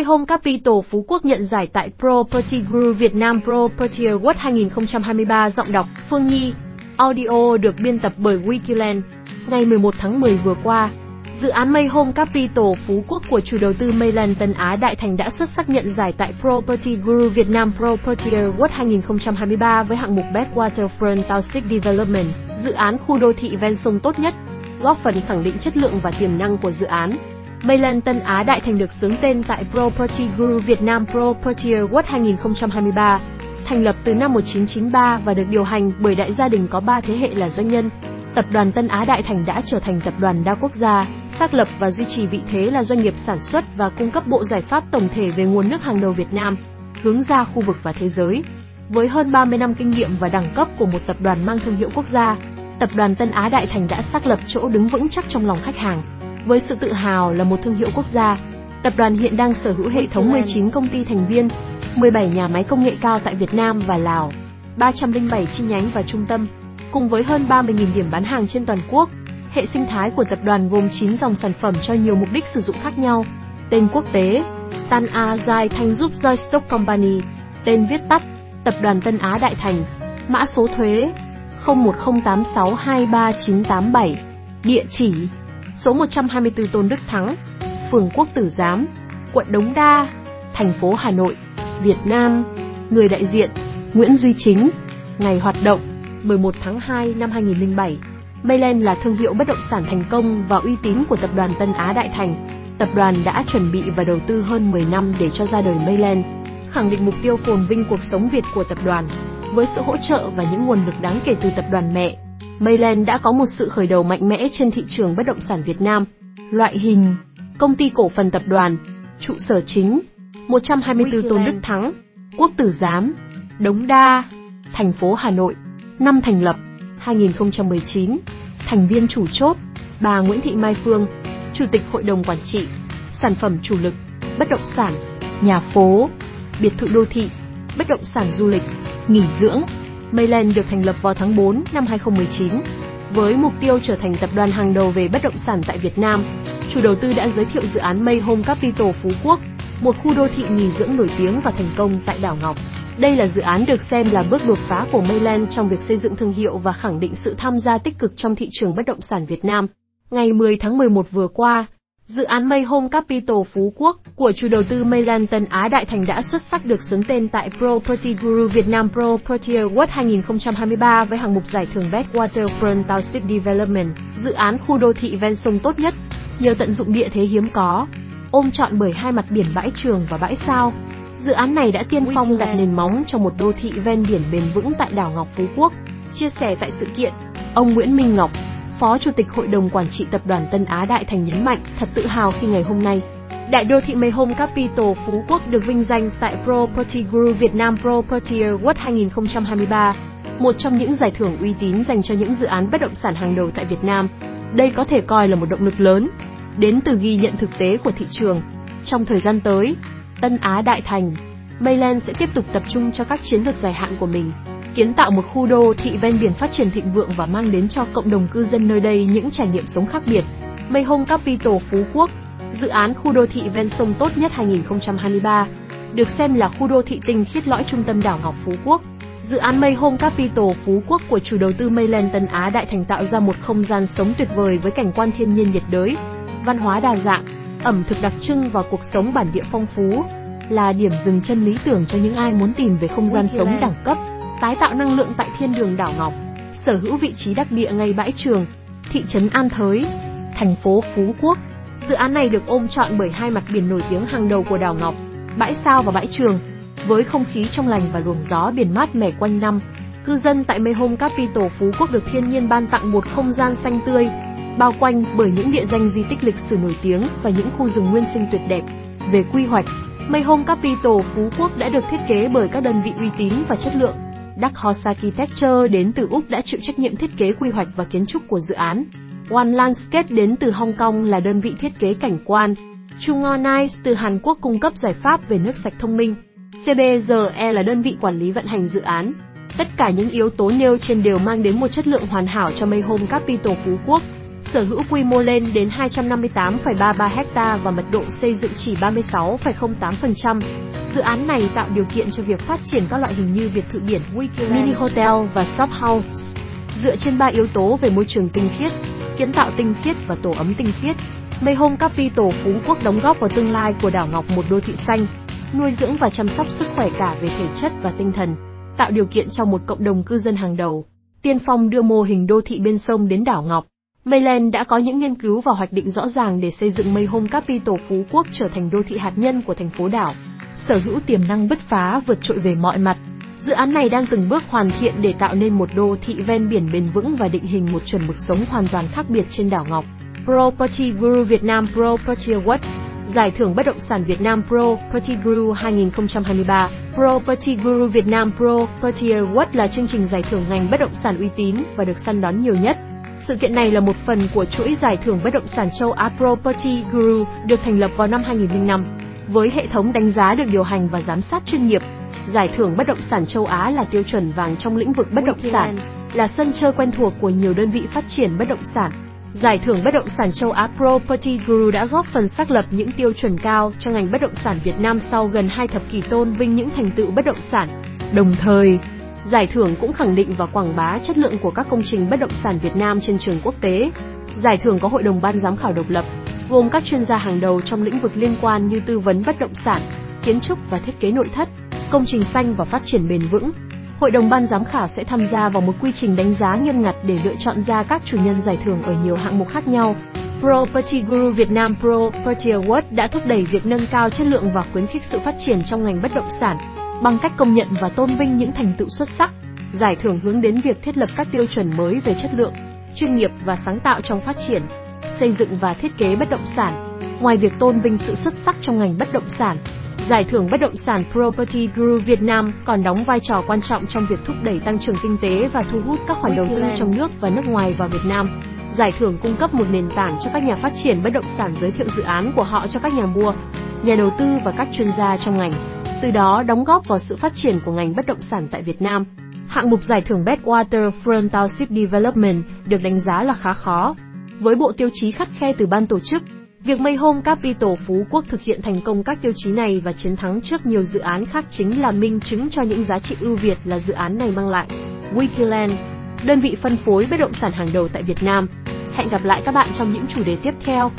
Mayhome Capital Phú Quốc nhận giải tại Property Guru Việt Nam Property Award 2023 giọng đọc Phương Nhi. Audio được biên tập bởi Wikiland. Ngày 11 tháng 10 vừa qua, dự án Mayhome Capital Phú Quốc của chủ đầu tư Mayland Tân Á Đại Thành đã xuất sắc nhận giải tại Property Guru Việt Nam Property Award 2023 với hạng mục Best Waterfront Township Development, dự án khu đô thị ven sông tốt nhất, góp phần khẳng định chất lượng và tiềm năng của dự án. Mayland Tân Á Đại Thành được xướng tên tại Property Guru Việt Nam Property Award 2023, thành lập từ năm 1993 và được điều hành bởi đại gia đình có 3 thế hệ là doanh nhân. Tập đoàn Tân Á Đại Thành đã trở thành tập đoàn đa quốc gia, xác lập và duy trì vị thế là doanh nghiệp sản xuất và cung cấp bộ giải pháp tổng thể về nguồn nước hàng đầu Việt Nam, hướng ra khu vực và thế giới. Với hơn 30 năm kinh nghiệm và đẳng cấp của một tập đoàn mang thương hiệu quốc gia, tập đoàn Tân Á Đại Thành đã xác lập chỗ đứng vững chắc trong lòng khách hàng. Với sự tự hào là một thương hiệu quốc gia, tập đoàn hiện đang sở hữu hệ thống 19 công ty thành viên, 17 nhà máy công nghệ cao tại Việt Nam và Lào, 307 chi nhánh và trung tâm, cùng với hơn 30.000 điểm bán hàng trên toàn quốc. Hệ sinh thái của tập đoàn gồm 9 dòng sản phẩm cho nhiều mục đích sử dụng khác nhau. Tên quốc tế, Tan A Giai Thanh giúp Joy Stock Company, tên viết tắt, Tập đoàn Tân Á Đại Thành, mã số thuế 0108623987, địa chỉ số 124 Tôn Đức Thắng, phường Quốc Tử Giám, quận Đống Đa, thành phố Hà Nội, Việt Nam. Người đại diện Nguyễn Duy Chính. Ngày hoạt động 11 tháng 2 năm 2007. Mayland là thương hiệu bất động sản thành công và uy tín của tập đoàn Tân Á Đại Thành. Tập đoàn đã chuẩn bị và đầu tư hơn 10 năm để cho ra đời Mayland, khẳng định mục tiêu phồn vinh cuộc sống Việt của tập đoàn. Với sự hỗ trợ và những nguồn lực đáng kể từ tập đoàn mẹ, Mayland đã có một sự khởi đầu mạnh mẽ trên thị trường bất động sản Việt Nam. Loại hình, Công ty cổ phần tập đoàn, Trụ sở chính 124 Tôn Đức Thắng, Quốc Tử Giám, Đống Đa, Thành phố Hà Nội, Năm thành lập 2019 Thành viên chủ chốt, Bà Nguyễn Thị Mai Phương, Chủ tịch Hội đồng Quản trị, Sản phẩm chủ lực, Bất động sản, Nhà phố, Biệt thự đô thị, Bất động sản du lịch, Nghỉ dưỡng Mayland được thành lập vào tháng 4 năm 2019 với mục tiêu trở thành tập đoàn hàng đầu về bất động sản tại Việt Nam. Chủ đầu tư đã giới thiệu dự án May Home Capital Phú Quốc, một khu đô thị nghỉ dưỡng nổi tiếng và thành công tại đảo Ngọc. Đây là dự án được xem là bước đột phá của Mayland trong việc xây dựng thương hiệu và khẳng định sự tham gia tích cực trong thị trường bất động sản Việt Nam. Ngày 10 tháng 11 vừa qua, Dự án Mây Home Capital Phú Quốc của chủ đầu tư Mayland Tân Á Đại Thành đã xuất sắc được xướng tên tại Property Guru Việt Nam Pro Property Award 2023 với hạng mục giải thưởng Best Waterfront Township Development, dự án khu đô thị ven sông tốt nhất, nhờ tận dụng địa thế hiếm có, ôm trọn bởi hai mặt biển bãi trường và bãi sao. Dự án này đã tiên phong đặt nền móng cho một đô thị ven biển bền vững tại đảo Ngọc Phú Quốc. Chia sẻ tại sự kiện, ông Nguyễn Minh Ngọc, Phó Chủ tịch Hội đồng Quản trị Tập đoàn Tân Á Đại Thành nhấn mạnh thật tự hào khi ngày hôm nay, Đại đô thị Mayhome Capital Phú Quốc được vinh danh tại Property Group Việt Nam Property Award 2023, một trong những giải thưởng uy tín dành cho những dự án bất động sản hàng đầu tại Việt Nam. Đây có thể coi là một động lực lớn, đến từ ghi nhận thực tế của thị trường. Trong thời gian tới, Tân Á Đại Thành, Mayland sẽ tiếp tục tập trung cho các chiến lược dài hạn của mình kiến tạo một khu đô thị ven biển phát triển thịnh vượng và mang đến cho cộng đồng cư dân nơi đây những trải nghiệm sống khác biệt. Mayhome Capital Phú Quốc, dự án khu đô thị ven sông tốt nhất 2023, được xem là khu đô thị tinh khiết lõi trung tâm đảo Ngọc Phú Quốc. Dự án Mayhome Capital Phú Quốc của chủ đầu tư Mayland Tân Á Đại Thành tạo ra một không gian sống tuyệt vời với cảnh quan thiên nhiên nhiệt đới, văn hóa đa dạng, ẩm thực đặc trưng và cuộc sống bản địa phong phú, là điểm dừng chân lý tưởng cho những ai muốn tìm về không gian sống đẳng cấp tái tạo năng lượng tại thiên đường đảo Ngọc, sở hữu vị trí đắc địa ngay bãi trường, thị trấn An Thới, thành phố Phú Quốc. Dự án này được ôm trọn bởi hai mặt biển nổi tiếng hàng đầu của đảo Ngọc, bãi sao và bãi trường, với không khí trong lành và luồng gió biển mát mẻ quanh năm. Cư dân tại Mayhome Capital Phú Quốc được thiên nhiên ban tặng một không gian xanh tươi, bao quanh bởi những địa danh di tích lịch sử nổi tiếng và những khu rừng nguyên sinh tuyệt đẹp. Về quy hoạch, Mây Home Capital Phú Quốc đã được thiết kế bởi các đơn vị uy tín và chất lượng, Dark Horse Architecture đến từ Úc đã chịu trách nhiệm thiết kế quy hoạch và kiến trúc của dự án. One Landscape đến từ Hong Kong là đơn vị thiết kế cảnh quan. Chungonice từ Hàn Quốc cung cấp giải pháp về nước sạch thông minh. CBRE là đơn vị quản lý vận hành dự án. Tất cả những yếu tố nêu trên đều mang đến một chất lượng hoàn hảo cho Mayhome Capital Phú Quốc sở hữu quy mô lên đến 258,33 ha và mật độ xây dựng chỉ 36,08%. Dự án này tạo điều kiện cho việc phát triển các loại hình như biệt thự biển mini hotel và shop house. Dựa trên ba yếu tố về môi trường tinh khiết, kiến tạo tinh khiết và tổ ấm tinh khiết, Mayhome Capital Phú Quốc đóng góp vào tương lai của đảo Ngọc một đô thị xanh, nuôi dưỡng và chăm sóc sức khỏe cả về thể chất và tinh thần, tạo điều kiện cho một cộng đồng cư dân hàng đầu. Tiên phong đưa mô hình đô thị bên sông đến đảo Ngọc. Mayland đã có những nghiên cứu và hoạch định rõ ràng để xây dựng Mayhome Capital Phú Quốc trở thành đô thị hạt nhân của thành phố đảo, sở hữu tiềm năng bứt phá vượt trội về mọi mặt. Dự án này đang từng bước hoàn thiện để tạo nên một đô thị ven biển bền vững và định hình một chuẩn mực sống hoàn toàn khác biệt trên đảo Ngọc. Property Guru Việt Nam Property Award Giải thưởng bất động sản Việt Nam Property Guru 2023 Property Guru Việt Nam Property Award là chương trình giải thưởng ngành bất động sản uy tín và được săn đón nhiều nhất. Sự kiện này là một phần của chuỗi giải thưởng bất động sản châu Á Property Guru được thành lập vào năm 2005. Với hệ thống đánh giá được điều hành và giám sát chuyên nghiệp, giải thưởng bất động sản châu Á là tiêu chuẩn vàng trong lĩnh vực bất động sản, là sân chơi quen thuộc của nhiều đơn vị phát triển bất động sản. Giải thưởng bất động sản châu Á Property Guru đã góp phần xác lập những tiêu chuẩn cao cho ngành bất động sản Việt Nam sau gần hai thập kỷ tôn vinh những thành tựu bất động sản. Đồng thời, giải thưởng cũng khẳng định và quảng bá chất lượng của các công trình bất động sản Việt Nam trên trường quốc tế. Giải thưởng có hội đồng ban giám khảo độc lập, gồm các chuyên gia hàng đầu trong lĩnh vực liên quan như tư vấn bất động sản, kiến trúc và thiết kế nội thất, công trình xanh và phát triển bền vững. Hội đồng ban giám khảo sẽ tham gia vào một quy trình đánh giá nghiêm ngặt để lựa chọn ra các chủ nhân giải thưởng ở nhiều hạng mục khác nhau. Property Guru Việt Nam Property Award đã thúc đẩy việc nâng cao chất lượng và khuyến khích sự phát triển trong ngành bất động sản bằng cách công nhận và tôn vinh những thành tựu xuất sắc. Giải thưởng hướng đến việc thiết lập các tiêu chuẩn mới về chất lượng, chuyên nghiệp và sáng tạo trong phát triển, xây dựng và thiết kế bất động sản. Ngoài việc tôn vinh sự xuất sắc trong ngành bất động sản, Giải thưởng bất động sản Property Guru Việt Nam còn đóng vai trò quan trọng trong việc thúc đẩy tăng trưởng kinh tế và thu hút các khoản đầu tư trong nước và nước ngoài vào Việt Nam. Giải thưởng cung cấp một nền tảng cho các nhà phát triển bất động sản giới thiệu dự án của họ cho các nhà mua, nhà đầu tư và các chuyên gia trong ngành, từ đó đóng góp vào sự phát triển của ngành bất động sản tại Việt Nam. Hạng mục giải thưởng Badwater Front Township Development được đánh giá là khá khó. Với bộ tiêu chí khắt khe từ ban tổ chức, Việc Mayhome Capital Phú Quốc thực hiện thành công các tiêu chí này và chiến thắng trước nhiều dự án khác chính là minh chứng cho những giá trị ưu việt là dự án này mang lại. Wikiland, đơn vị phân phối bất động sản hàng đầu tại Việt Nam. Hẹn gặp lại các bạn trong những chủ đề tiếp theo.